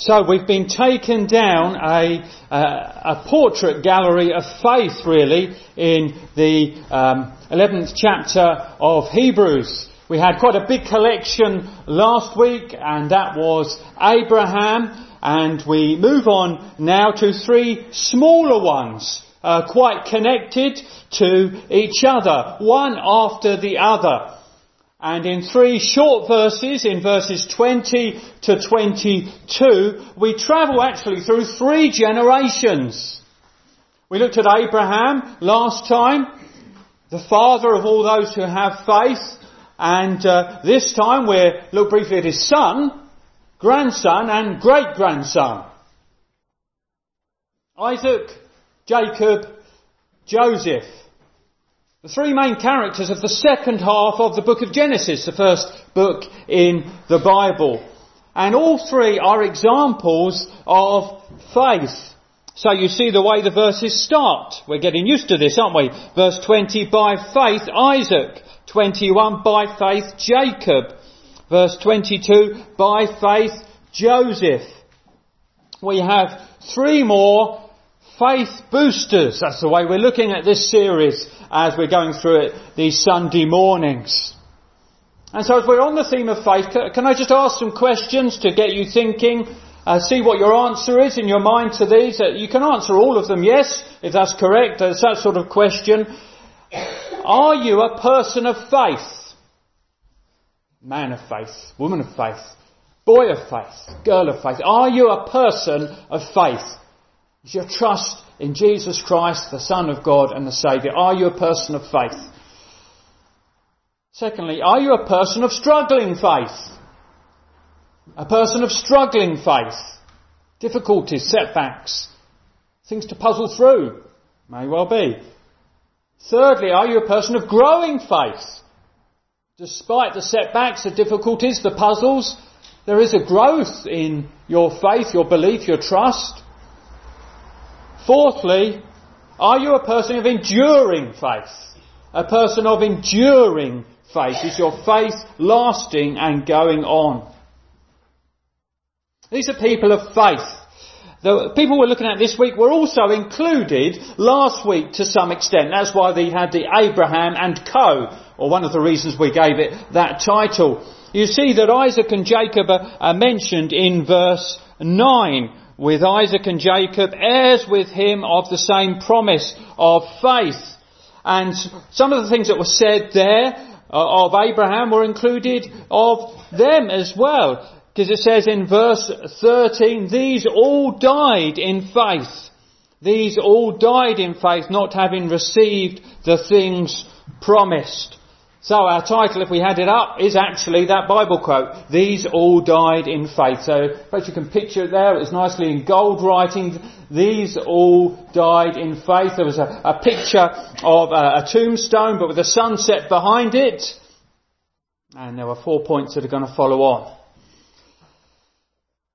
So we've been taken down a, a portrait gallery of faith really in the um, 11th chapter of Hebrews. We had quite a big collection last week and that was Abraham and we move on now to three smaller ones, uh, quite connected to each other, one after the other. And in three short verses, in verses 20 to 22, we travel actually through three generations. We looked at Abraham last time, the father of all those who have faith, and uh, this time we look briefly at his son, grandson, and great grandson. Isaac, Jacob, Joseph. The three main characters of the second half of the book of Genesis, the first book in the Bible. And all three are examples of faith. So you see the way the verses start. We're getting used to this, aren't we? Verse 20, by faith Isaac. 21, by faith Jacob. Verse 22, by faith Joseph. We have three more faith boosters. That's the way we're looking at this series as we're going through it these Sunday mornings. And so as we're on the theme of faith, can I just ask some questions to get you thinking, uh, see what your answer is in your mind to these? Uh, you can answer all of them yes, if that's correct. It's that sort of question. Are you a person of faith? Man of faith, woman of faith, boy of faith, girl of faith. Are you a person of faith? Is your trust in Jesus Christ, the Son of God and the Saviour? Are you a person of faith? Secondly, are you a person of struggling faith? A person of struggling faith. Difficulties, setbacks, things to puzzle through. May well be. Thirdly, are you a person of growing faith? Despite the setbacks, the difficulties, the puzzles, there is a growth in your faith, your belief, your trust. Fourthly, are you a person of enduring faith? A person of enduring faith. Is your faith lasting and going on? These are people of faith. The people we're looking at this week were also included last week to some extent. That's why they had the Abraham and Co, or one of the reasons we gave it that title. You see that Isaac and Jacob are mentioned in verse 9 with Isaac and Jacob, heirs with him of the same promise of faith. And some of the things that were said there uh, of Abraham were included of them as well. Because it says in verse 13, these all died in faith. These all died in faith, not having received the things promised. So our title, if we had it up, is actually that Bible quote. These all died in faith. So, but you can picture it there. It's nicely in gold writing. These all died in faith. There was a, a picture of a, a tombstone, but with a sunset behind it. And there were four points that are going to follow on.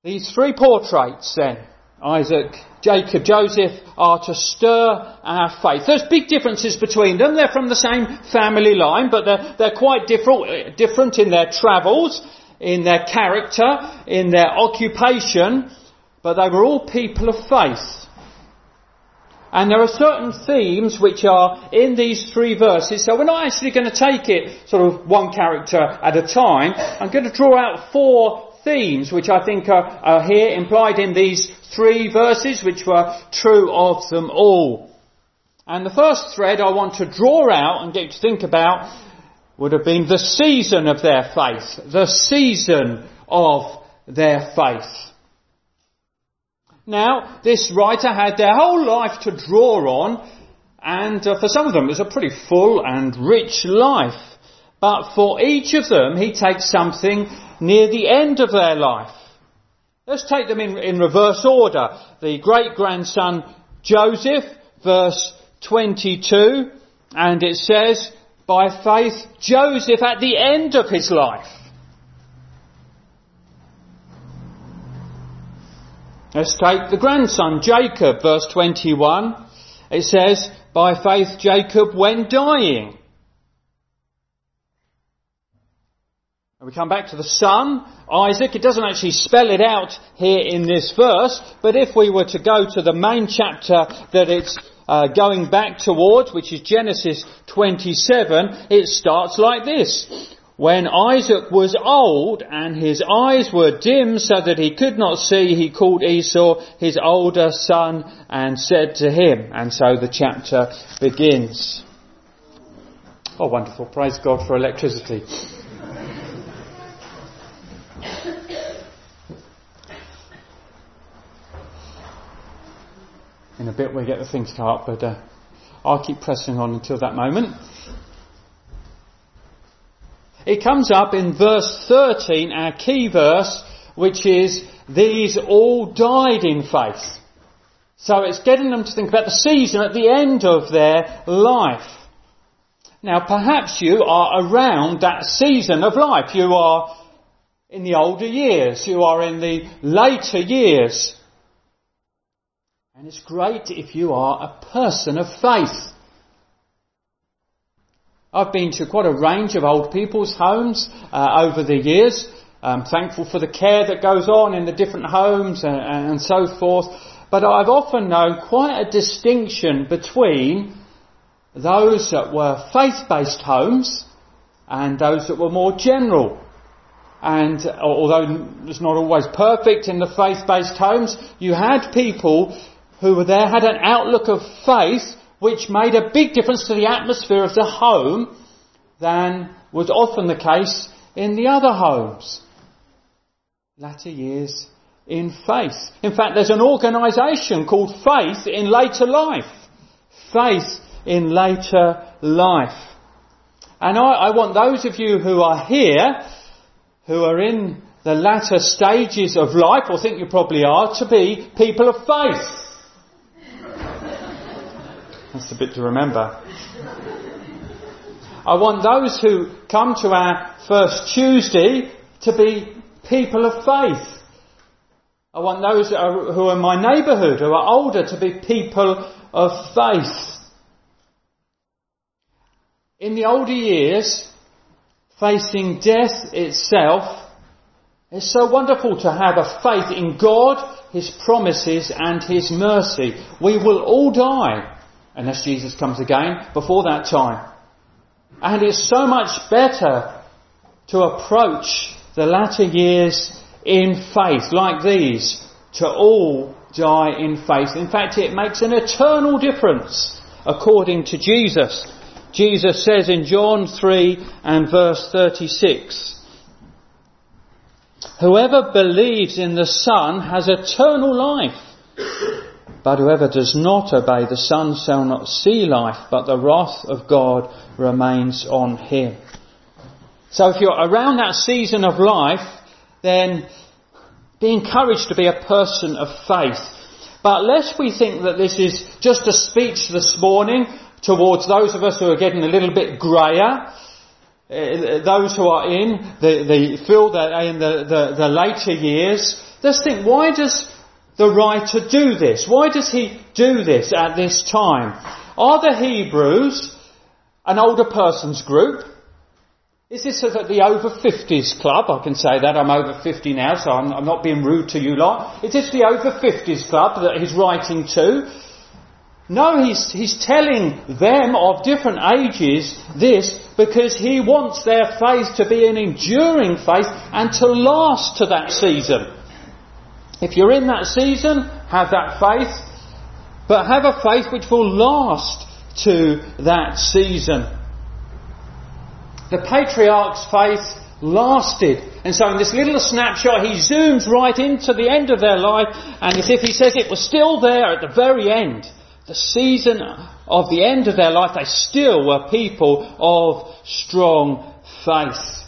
These three portraits then Isaac, Jacob, Joseph are to stir our faith. There's big differences between them. They're from the same family line, but they're, they're quite different, different in their travels, in their character, in their occupation, but they were all people of faith. And there are certain themes which are in these three verses, so we're not actually going to take it sort of one character at a time. I'm going to draw out four themes which I think are, are here implied in these three verses which were true of them all. And the first thread I want to draw out and get you to think about would have been the season of their faith. The season of their faith. Now, this writer had their whole life to draw on, and uh, for some of them it was a pretty full and rich life. But for each of them, he takes something near the end of their life. Let's take them in, in reverse order. The great grandson Joseph, verse 22, and it says, by faith, Joseph at the end of his life. Let's take the grandson Jacob, verse 21. It says, by faith Jacob when dying. And we come back to the son, Isaac. It doesn't actually spell it out here in this verse, but if we were to go to the main chapter that it's uh, going back towards, which is Genesis 27, it starts like this. When Isaac was old and his eyes were dim so that he could not see, he called Esau his older son and said to him. And so the chapter begins. Oh, wonderful. Praise God for electricity. In a bit we get the thing up, but uh, I'll keep pressing on until that moment. It comes up in verse 13, our key verse, which is, these all died in faith. So it's getting them to think about the season at the end of their life. Now perhaps you are around that season of life. You are in the older years. You are in the later years. And it's great if you are a person of faith. I've been to quite a range of old people's homes uh, over the years. I'm thankful for the care that goes on in the different homes and, and so forth. But I've often known quite a distinction between those that were faith-based homes and those that were more general. And although it's not always perfect in the faith-based homes, you had people who were there had an outlook of faith which made a big difference to the atmosphere of the home than was often the case in the other homes. Latter years in faith. In fact, there's an organisation called Faith in Later Life. Faith in Later Life. And I, I want those of you who are here, who are in the latter stages of life, or think you probably are, to be people of faith. That's a bit to remember. I want those who come to our first Tuesday to be people of faith. I want those who are in my neighbourhood, who are older, to be people of faith. In the older years, facing death itself, it's so wonderful to have a faith in God, His promises and His mercy. We will all die unless Jesus comes again before that time. And it's so much better to approach the latter years in faith like these, to all die in faith. In fact, it makes an eternal difference according to Jesus. Jesus says in John 3 and verse 36, Whoever believes in the Son has eternal life. But whoever does not obey the Son shall not see life, but the wrath of God remains on him. So if you're around that season of life, then be encouraged to be a person of faith. But lest we think that this is just a speech this morning towards those of us who are getting a little bit greyer, uh, those who are in the, the field in the, the, the later years, just think, why does the writer do this? Why does he do this at this time? Are the Hebrews an older person's group? Is this the over 50s club? I can say that. I'm over 50 now, so I'm, I'm not being rude to you lot. Is this the over 50s club that he's writing to? No, he's, he's telling them of different ages this because he wants their faith to be an enduring faith and to last to that season. If you're in that season, have that faith, but have a faith which will last to that season. The patriarch's faith lasted. And so in this little snapshot, he zooms right into the end of their life, and as if he says it was still there at the very end. The season of the end of their life, they still were people of strong faith.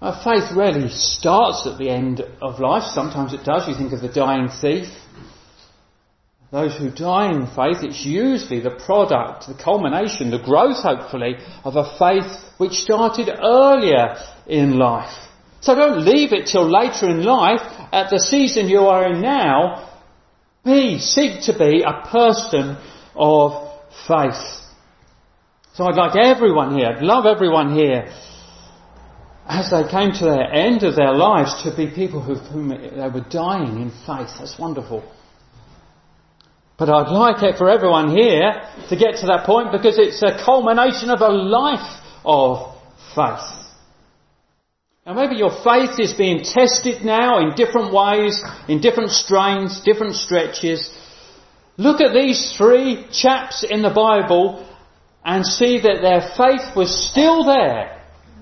Faith rarely starts at the end of life. Sometimes it does. You think of the dying thief. Those who die in faith, it's usually the product, the culmination, the growth, hopefully, of a faith which started earlier in life. So don't leave it till later in life, at the season you are in now. Be, seek to be a person of faith. So I'd like everyone here, I'd love everyone here as they came to the end of their lives to be people who, whom they were dying in faith. That's wonderful. But I'd like it for everyone here to get to that point because it's a culmination of a life of faith. Now maybe your faith is being tested now in different ways, in different strains, different stretches. Look at these three chaps in the Bible and see that their faith was still there,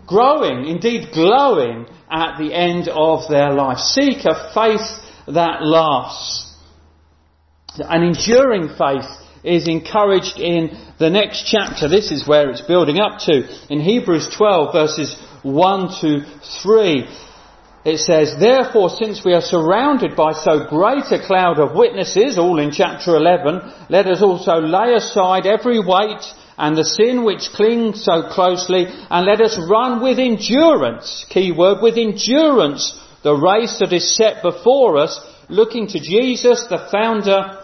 growing, indeed glowing at the end of their life. Seek a faith that lasts. An enduring faith is encouraged in the next chapter. This is where it's building up to. In Hebrews 12 verses 1 to 3, it says, Therefore, since we are surrounded by so great a cloud of witnesses, all in chapter 11, let us also lay aside every weight and the sin which clings so closely, and let us run with endurance, key word, with endurance, the race that is set before us, looking to Jesus, the founder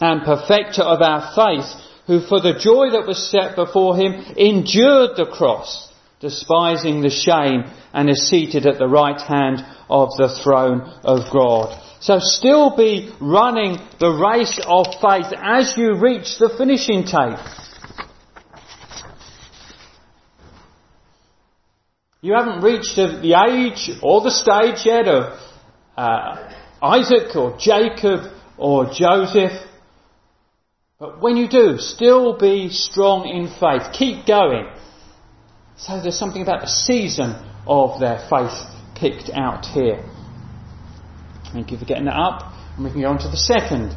and perfecter of our faith, who for the joy that was set before him endured the cross, despising the shame, and is seated at the right hand of the throne of God. So still be running the race of faith as you reach the finishing tape. You haven't reached the age or the stage yet of uh, Isaac or Jacob or Joseph but when you do, still be strong in faith. Keep going. So there's something about the season of their faith picked out here. Thank you for getting that up. And we can go on to the second,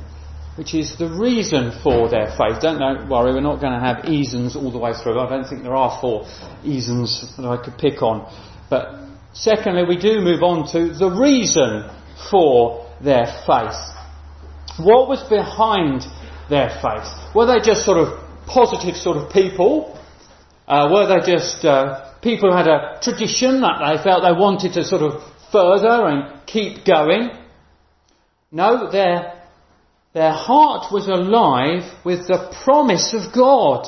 which is the reason for their faith. Don't worry, we're not going to have easons all the way through. I don't think there are four easons that I could pick on. But secondly, we do move on to the reason for their faith. What was behind their faith? Were they just sort of positive sort of people? Uh, were they just uh, people who had a tradition that they felt they wanted to sort of further and keep going? No, their, their heart was alive with the promise of God.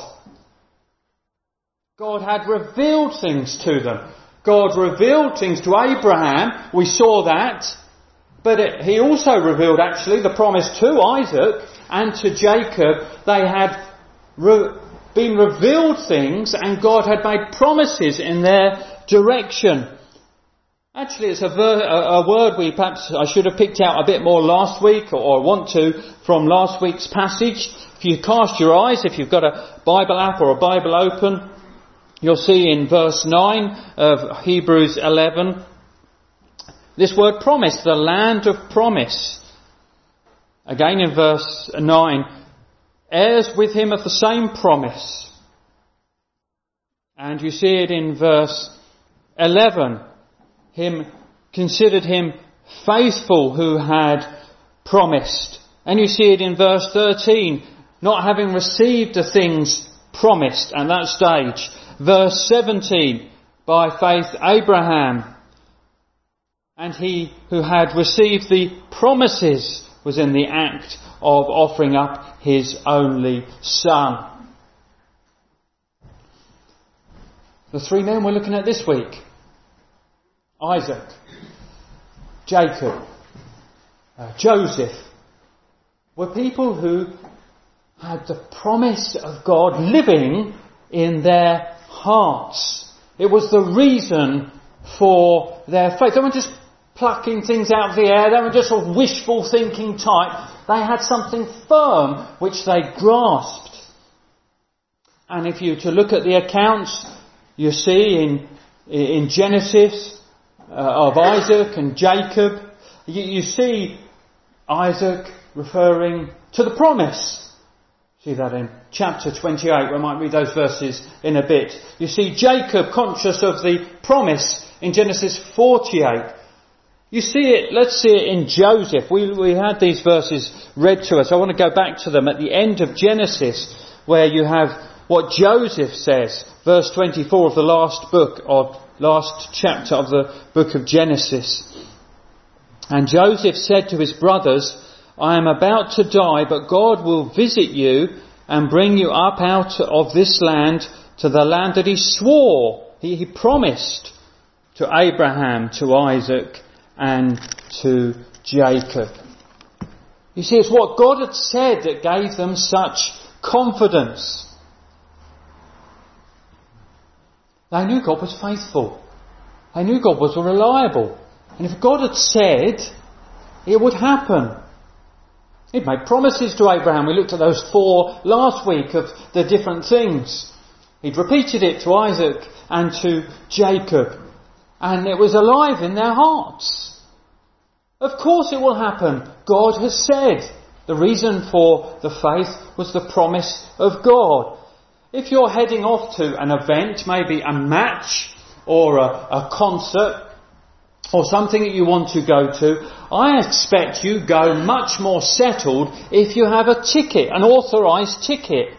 God had revealed things to them. God revealed things to Abraham. We saw that. But it, he also revealed actually the promise to Isaac and to Jacob, they had re- been revealed things and God had made promises in their direction. Actually, it's a, ver- a, word we perhaps I should have picked out a bit more last week, or, or want to, from last week's passage. If you cast your eyes, if you've got a Bible app or a Bible open, you'll see in verse 9 of Hebrews 11, this word promise, the land of promise. Again in verse 9, heirs with him of the same promise. And you see it in verse 11. Him, considered him faithful who had promised. And you see it in verse 13, not having received the things promised at that stage. Verse 17, by faith Abraham, and he who had received the promises was in the act of offering up his only son. The three men we're looking at this week Isaac, Jacob, uh, Joseph were people who had the promise of God living in their hearts. It was the reason for their faith. They weren't just plucking things out of the air. They were just sort of wishful thinking type. They had something firm which they grasped. And if you to look at the accounts, you see in in Genesis Uh, of Isaac and Jacob, you, you see Isaac referring to the promise. See that in chapter 28. We might read those verses in a bit. You see Jacob conscious of the promise in Genesis 48. You see it, let's see it in Joseph. We, we had these verses read to us. I want to go back to them at the end of Genesis where you have what Joseph says, verse 24 of the last book of, last chapter of the book of Genesis. And Joseph said to his brothers, I am about to die, but God will visit you and bring you up out of this land to the land that he swore, he, he promised to Abraham, to Isaac, and to Jacob. You see, it's what God had said that gave them such confidence. They knew God was faithful. They knew God was reliable. And if God had said, it would happen. He'd made promises to Abraham. We looked at those four last week of the different things. He'd repeated it to Isaac and to Jacob. And it was alive in their hearts. Of course it will happen. God has said. The reason for the faith was the promise of God. If you're heading off to an event, maybe a match or a, a concert, or something that you want to go to, I expect you go much more settled if you have a ticket, an authorised ticket.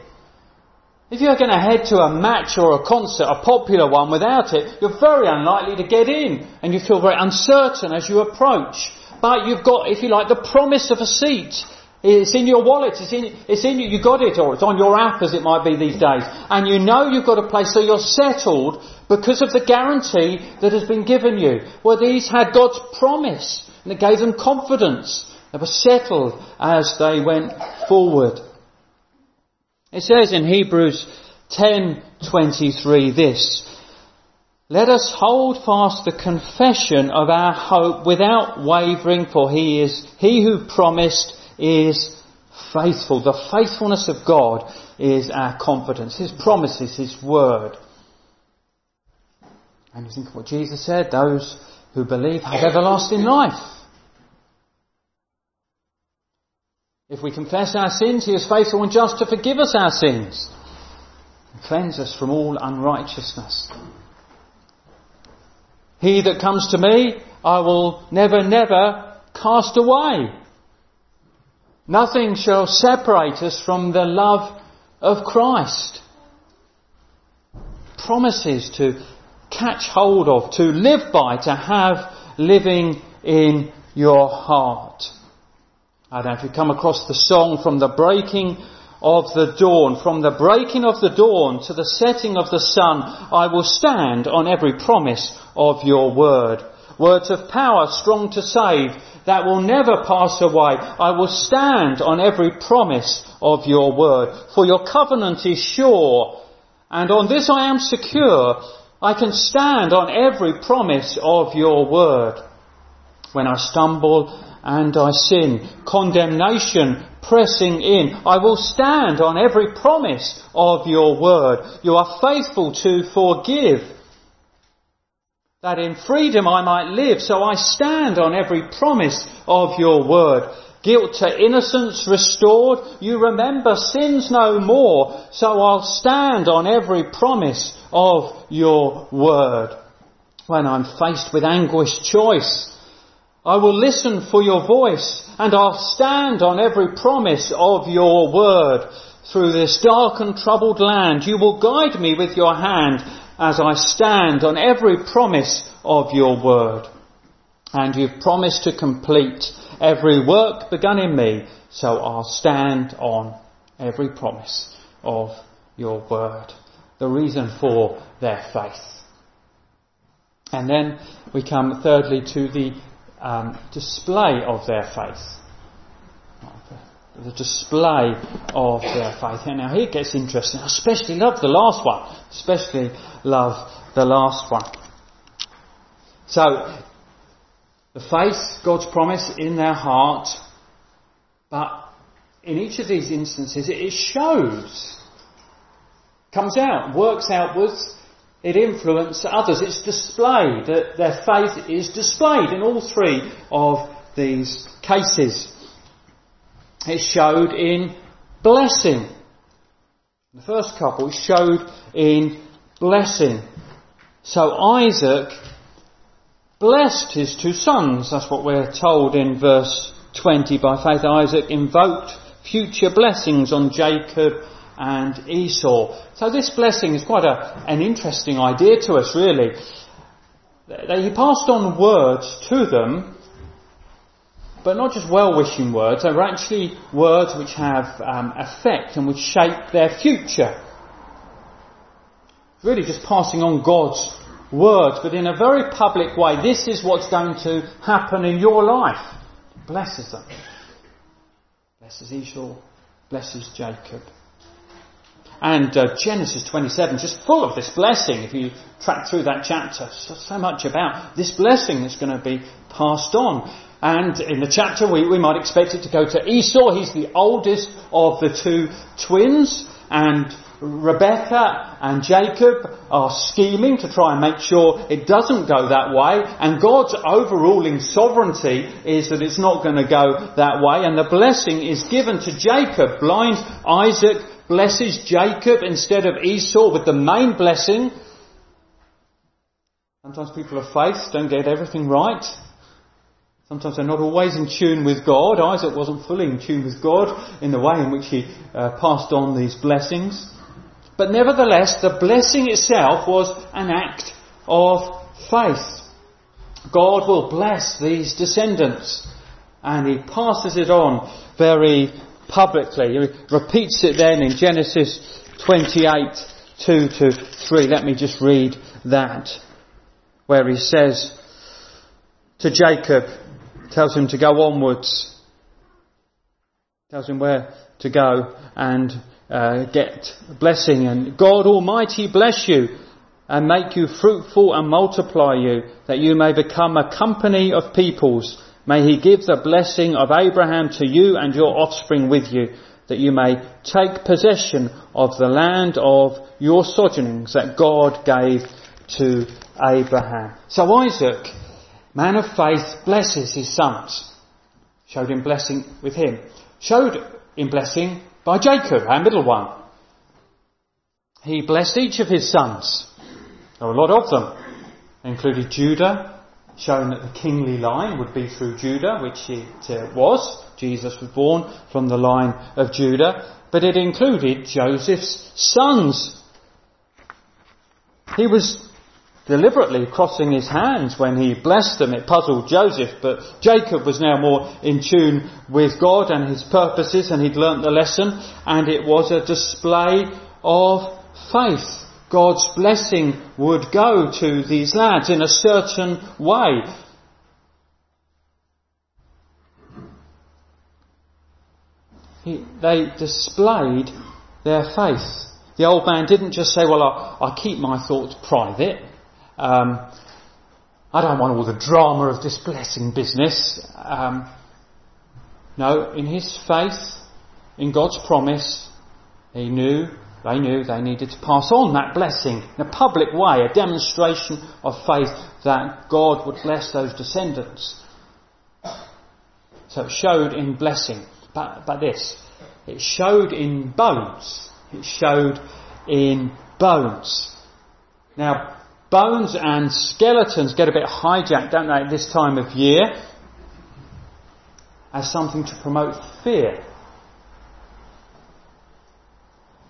If you're going to head to a match or a concert, a popular one, without it, you're very unlikely to get in, and you feel very uncertain as you approach. But you've got, if you like, the promise of a seat. It's in your wallet, it's in, it's in you, you got it, or it's on your app as it might be these days. And you know you've got a place, so you're settled because of the guarantee that has been given you. Well, these had God's promise, and it gave them confidence. They were settled as they went forward. It says in Hebrews 10:23 this, let us hold fast the confession of our hope without wavering, for he is, he who promised is faithful. The faithfulness of God is our confidence. His promises, His word. And you think of what Jesus said, those who believe have everlasting life. If we confess our sins, He is faithful and just to forgive us our sins and cleanse us from all unrighteousness. He that comes to me, I will never, never cast away. Nothing shall separate us from the love of Christ. Promises to catch hold of, to live by, to have living in your heart. I don't know if you come across the song from the breaking of the dawn, from the breaking of the dawn to the setting of the sun, I will stand on every promise of your word. Words of power strong to save that will never pass away. I will stand on every promise of your word. For your covenant is sure and on this I am secure. I can stand on every promise of your word. When I stumble and I sin, condemnation pressing in, I will stand on every promise of your word. You are faithful to forgive that in freedom I might live. So I stand on every promise of your word. Guilt to innocence restored. You remember sins no more. So I'll stand on every promise of your word. When I'm faced with anguished choice, I will listen for your voice and I'll stand on every promise of your word. Through this dark and troubled land, you will guide me with your hand as I stand on every promise of your word. And you've promised to complete every work begun in me, so I'll stand on every promise of your word. The reason for their faith. And then we come thirdly to the um, display of their faith the display of their faith. And now here it gets interesting. I especially love the last one. Especially love the last one. So, the faith, God's promise in their heart, but in each of these instances it shows, comes out, works outwards, it influences others, it's displayed, their faith is displayed in all three of these cases it showed in blessing. The first couple showed in blessing. So Isaac blessed his two sons. That's what we're told in verse 20. By faith, Isaac invoked future blessings on Jacob and Esau. So this blessing is quite a, an interesting idea to us, really. He passed on words to them but not just well-wishing words, they were actually words which have um, effect and which shape their future. Really just passing on God's words, but in a very public way. This is what's going to happen in your life. Blesses them. Blesses Esau. Blesses Jacob. And uh, Genesis 27 just full of this blessing. If you track through that chapter, so, so much about this blessing that's going to be passed on. And in the chapter, we, we might expect it to go to Esau. He's the oldest of the two twins. And Rebecca and Jacob are scheming to try and make sure it doesn't go that way. And God's overruling sovereignty is that it's not going to go that way. And the blessing is given to Jacob. Blind Isaac blesses Jacob instead of Esau with the main blessing. Sometimes people of faith don't get everything right. Sometimes they're not always in tune with God. Isaac wasn't fully in tune with God in the way in which he uh, passed on these blessings. But nevertheless, the blessing itself was an act of faith. God will bless these descendants. And he passes it on very publicly. He repeats it then in Genesis 28, 2 to 3. Let me just read that. Where he says to Jacob, tells him to go onwards, tells him where to go and uh, get blessing. And God Almighty bless you and make you fruitful and multiply you, that you may become a company of peoples. May He give the blessing of Abraham to you and your offspring with you, that you may take possession of the land of your sojournings that God gave to Abraham. So Isaac, man of faith, blesses his sons. Showed him blessing with him. Showed in blessing by Jacob, our middle one. He blessed each of his sons. There were a lot of them. included Judah, showing that the kingly line would be through Judah, which it uh, was. Jesus was born from the line of Judah. But it included Joseph's sons. He was deliberately crossing his hands when he blessed them. It puzzled Joseph, but Jacob was now more in tune with God and his purposes and he'd learnt the lesson and it was a display of faith. God's blessing would go to these lads in a certain way. He, they displayed their faith. The old man didn't just say, well, I, I keep my thoughts private. Um, I don't want all the drama of this blessing business. Um, no, in his faith, in God's promise, he knew, they knew they needed to pass on that blessing in a public way, a demonstration of faith that God would bless those descendants. So it showed in blessing. But, but this, it showed in bones. It showed in bones. Now, bones and skeletons get a bit hijacked, don't they, at this time of year, as something to promote fear.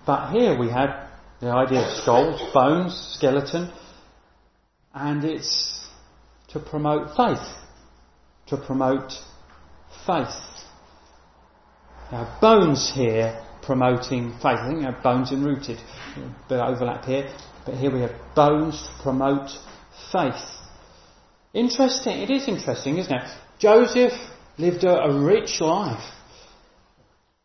But here we have the idea of skulls, bones, skeleton, and it's to promote faith. To promote faith. Now, bones here promoting faith. I think bones enrooted. A bit overlap here. But here we have bones to promote faith. Interesting, it is interesting, isn't it? Joseph lived a, a rich life.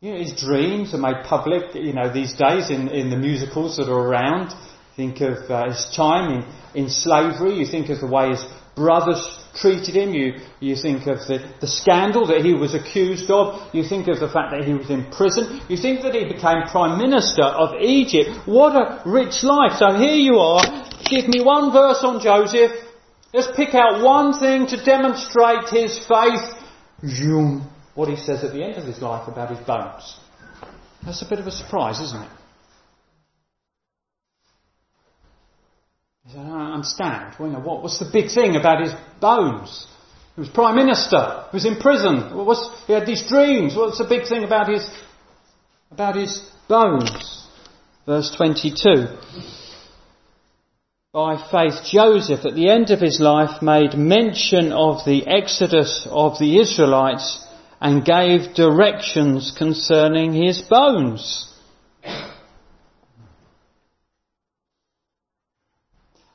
You know, his dreams are made public, you know, these days in, in the musicals that are around. Think of uh, his time in, in slavery. You think of the way his brothers treated him. You, you think of the, the scandal that he was accused of. You think of the fact that he was in prison. You think that he became Prime Minister of Egypt. What a rich life. So here you are. Give me one verse on Joseph. Let's pick out one thing to demonstrate his faith. What he says at the end of his life about his bones. That's a bit of a surprise, isn't it? He said, I don't understand. Well, you know, what, what's the big thing about his bones? He was Prime Minister. He was in prison. What's, he had these dreams. What's the big thing about his, about his bones? Verse 22. By faith, Joseph, at the end of his life, made mention of the exodus of the Israelites and gave directions concerning his bones.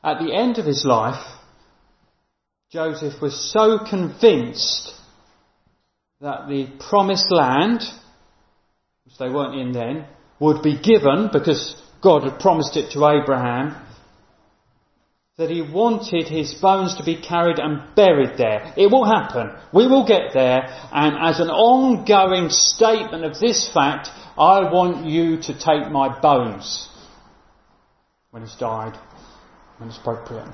At the end of his life, Joseph was so convinced that the promised land, which they weren't in then, would be given because God had promised it to Abraham, that he wanted his bones to be carried and buried there. It will happen. We will get there. And as an ongoing statement of this fact, I want you to take my bones when he's died, when it's appropriate.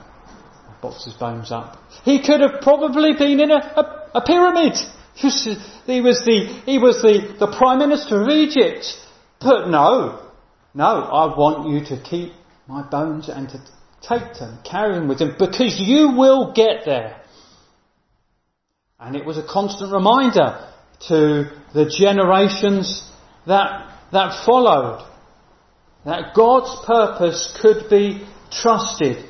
Box his bones up. He could have probably been in a, a, a pyramid. He was the, he was the, the Prime Minister of Egypt. But no, no, I want you to keep my bones and to take them, carry them with them, because you will get there. And it was a constant reminder to the generations that, that followed that God's purpose could be trusted.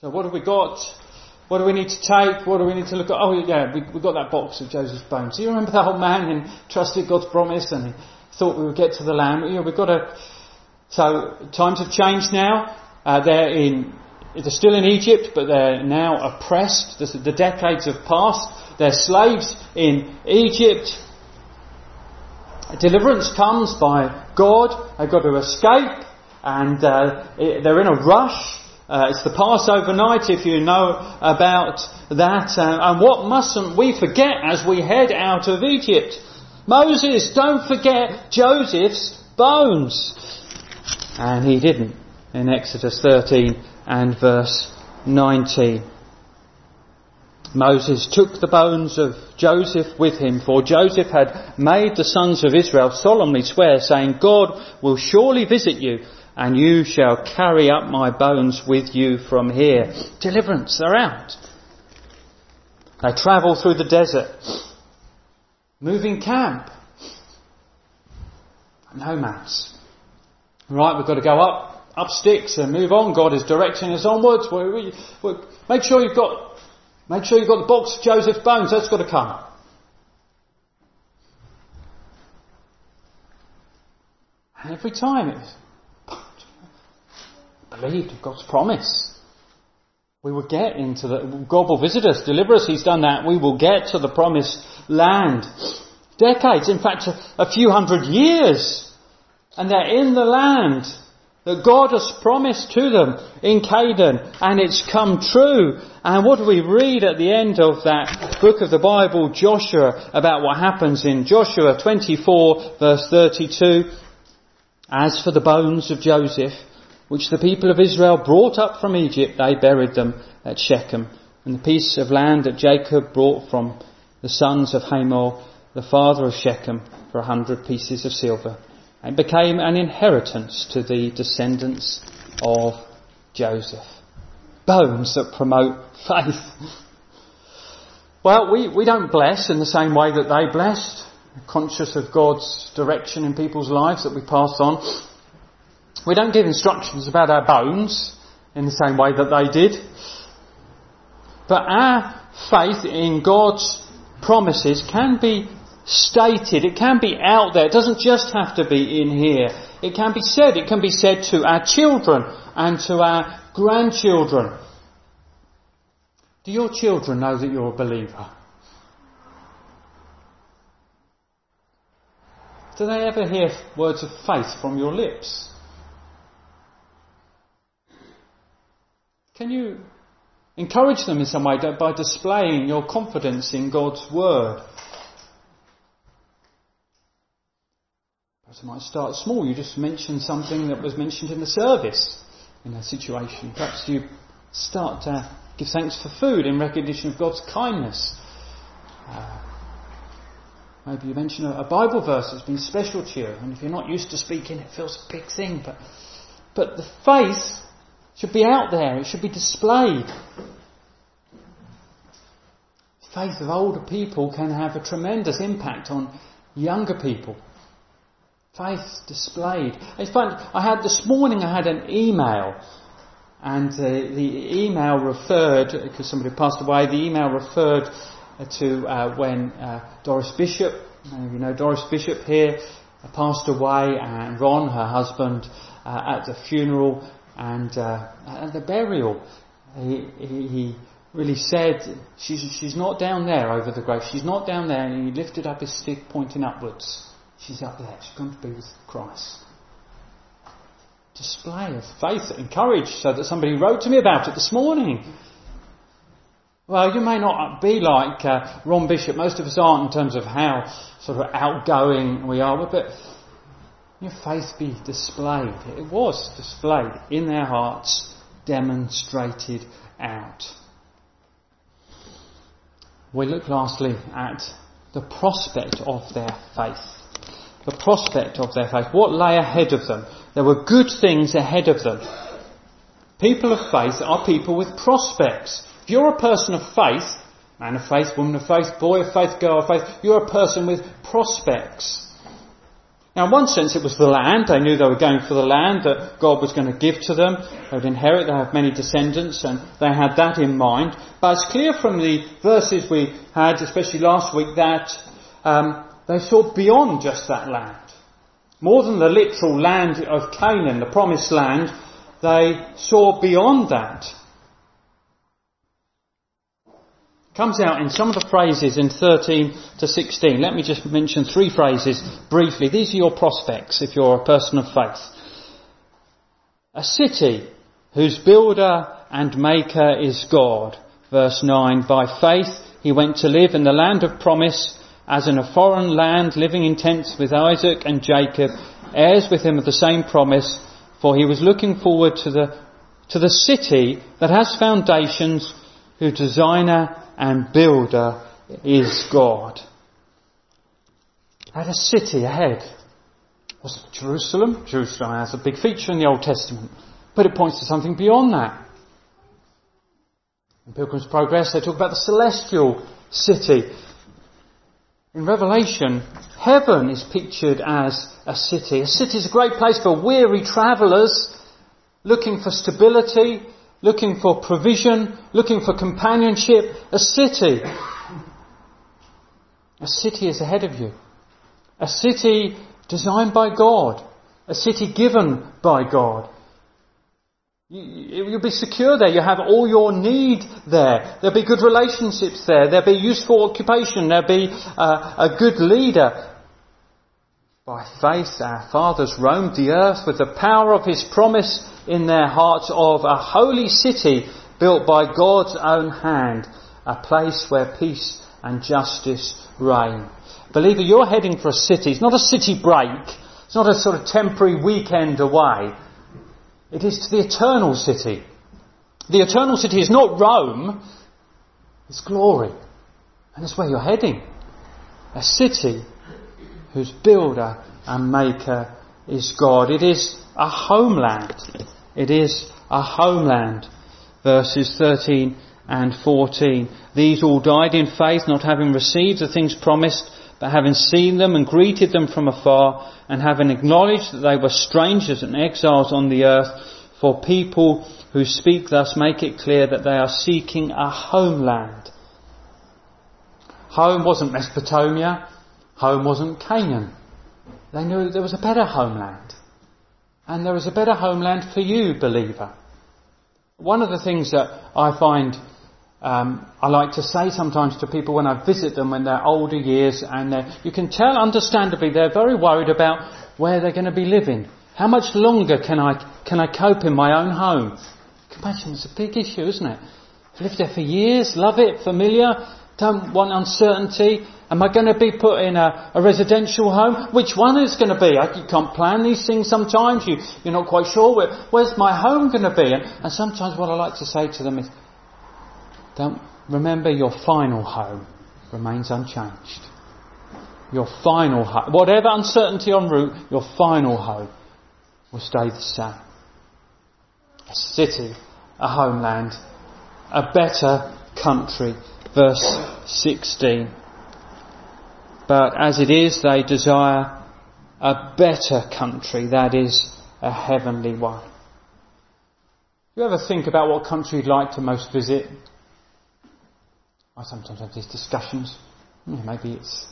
So what have we got? What do we need to take? What do we need to look at? Oh yeah, we, we got that box of Joseph's bones. Do you remember that old man and trusted God's promise and thought we would get to the land? Yeah, we've got to so times have changed now. Uh, they're in, they're still in Egypt, but they're now oppressed. The, the decades have passed. They're slaves in Egypt. Deliverance comes by God. They've got to escape, and uh, it, they're in a rush. Uh, it's the Passover night, if you know about that. Uh, and what mustn't we forget as we head out of Egypt? Moses, don't forget Joseph's bones. And he didn't in Exodus 13 and verse 19. Moses took the bones of Joseph with him, for Joseph had made the sons of Israel solemnly swear, saying, God will surely visit you, and you shall carry up my bones with you from here. Deliverance, they're out. They travel through the desert, moving camp. Nomads. Right, we've got to go up, up sticks and move on. God is directing us onwards. We, we, we, make sure you've got, make sure you've got the box of Joseph's bones. That's got to come. And every time it's believed of God's promise. We will get into the, God will visit us, deliver us, He's done that. We will get to the promised land. Decades, in fact, a, a few hundred years and they're in the land that God has promised to them in Canaan, and it's come true. And what do we read at the end of that book of the Bible, Joshua, about what happens in Joshua 24 verse 32? As for the bones of Joseph, which the people of Israel brought up from Egypt, they buried them at Shechem. And the piece of land that Jacob brought from the sons of Hamor, the father of Shechem, for a hundred pieces of silver and became an inheritance to the descendants of Joseph. Bones that promote faith. Well, we, we don't bless in the same way that they blessed, conscious of God's direction in people's lives that we pass on. We don't give instructions about our bones in the same way that they did. But our faith in God's promises can be stated. It can be out there. It doesn't just have to be in here. It can be said. It can be said to our children and to our grandchildren. Do your children know that you're a believer? Do they ever hear words of faith from your lips? Can you encourage them in some way by displaying your confidence in God's Word? It might start small. You just mention something that was mentioned in the service in a situation. Perhaps you start to give thanks for food in recognition of God's kindness. Uh, maybe you mention a, a, Bible verse that's been special to you, and if you're not used to speaking, it feels a big thing. But, but the faith should be out there. It should be displayed. Faith of older people can have a tremendous impact on younger people. Faith displayed. In fact, I had this morning I had an email, and uh, the email referred because somebody passed away. The email referred to uh, when uh, Doris Bishop, you know Doris Bishop here, uh, passed away, and Ron, her husband, uh, at the funeral and uh, at the burial. He, he, he really said, she's, she's not down there over the grave, she's not down there, and he lifted up his stick pointing upwards. She's up there, she's going to be with Christ. Display of faith and courage, so that somebody wrote to me about it this morning. Well, you may not be like uh, Ron Bishop, most of us aren't in terms of how sort of outgoing we are, but your faith be displayed. It was displayed in their hearts, demonstrated out. We look lastly at the prospect of their faith. The prospect of their faith. What lay ahead of them? There were good things ahead of them. People of faith are people with prospects. If you're a person of faith, man of faith, woman of faith, boy of faith, girl of faith, you're a person with prospects. Now, in one sense, it was the land. They knew they were going for the land that God was going to give to them. They would inherit. They have many descendants, and they had that in mind. But it's clear from the verses we had, especially last week, that um, they saw beyond just that land. More than the literal land of Canaan, the promised land, they saw beyond that. comes out in some of the phrases in 13 to 16. Let me just mention three phrases briefly. These are your prospects if you're a person of faith. A city whose builder and maker is God. Verse 9. By faith he went to live in the land of promise as in a foreign land living in tents with Isaac and Jacob, heirs with him of the same promise, for he was looking forward to the, to the city that has foundations, whose designer and builder is God. Had a city ahead. Was it Jerusalem? Jerusalem has a big feature in the Old Testament, but it points to something beyond that. In Pilgrim's Progress, they talk about the celestial city. In Revelation, heaven is pictured as a city. A city is a great place for weary travellers looking for stability, looking for provision, looking for companionship, a city. A city is ahead of you. A city designed by God. A city given by God. You'll be secure there. You have all your need there. There'll be good relationships there. There'll be useful occupation. There'll be uh, a good leader. By faith, our fathers roamed the earth with the power of his promise in their hearts of a holy city built by God's own hand, a place where peace and justice reign. Believer, you're heading for a city. It's not a city break. It's not a sort of temporary weekend away. It is to the eternal city. The eternal city is not Rome, it's glory. And it's where you're heading. A city whose builder and maker is God. It is a homeland. It is a homeland. Verses 13 and 14. These all died in faith, not having received the things promised, but having seen them and greeted them from afar, and having acknowledged that they were strangers and exiles on the earth, for people who speak thus make it clear that they are seeking a homeland. Home wasn't Mesopotamia, home wasn't Canaan. They knew there was a better homeland. And there is a better homeland for you, believer. One of the things that I find um, I like to say sometimes to people when I visit them when they're older years, and you can tell, understandably, they're very worried about where they're going to be living. How much longer can I can I cope in my own home? Compassion is a big issue, isn't it? Lived there for years, love it, familiar, don't want uncertainty. Am I going to be put in a, a residential home? Which one is going to be? I, you can't plan these things sometimes. You, you're not quite sure where, where's my home going to be. And, and sometimes what I like to say to them is, don't remember your final home remains unchanged. Your final home, whatever uncertainty en route, your final home will stay the same. A city, a homeland, a better country. Verse 16. But as it is, they desire a better country, that is, a heavenly one. You ever think about what country you'd like to most visit? I sometimes have these discussions. Maybe it's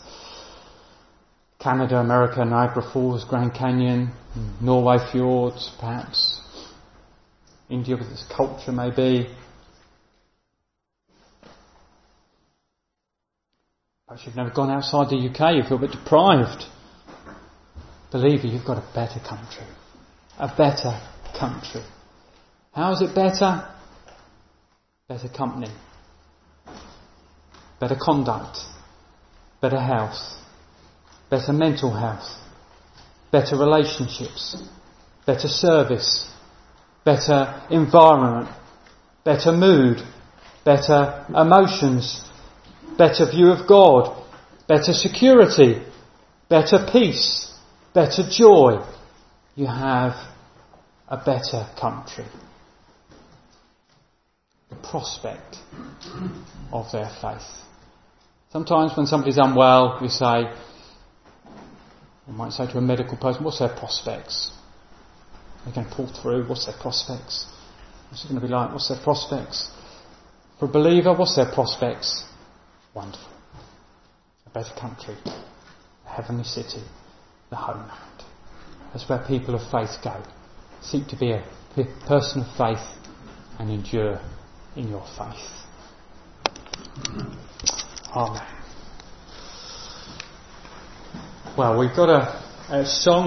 Canada, America, Niagara Falls, Grand Canyon, Norway fjords, perhaps. India with its culture, maybe. Perhaps you've never gone outside the UK, you feel a bit deprived. Believe Believer, you've got a better country. A better country. How is it better? Better company. Better conduct. Better health. Better mental health. Better relationships. Better service. Better environment. Better mood. Better emotions. Better view of God. Better security. Better peace. Better joy. You have a better country. The prospect of their faith. Sometimes when somebody's unwell, we say, we might say to a medical person, what's their prospects? They're going to pull through, what's their prospects? What's it going to be like? What's their prospects? For a believer, what's their prospects? Wonderful. A better country. A heavenly city. The homeland. That's where people of faith go. Seek to be a person of faith and endure in your faith. Amen. Well, we've got a, a song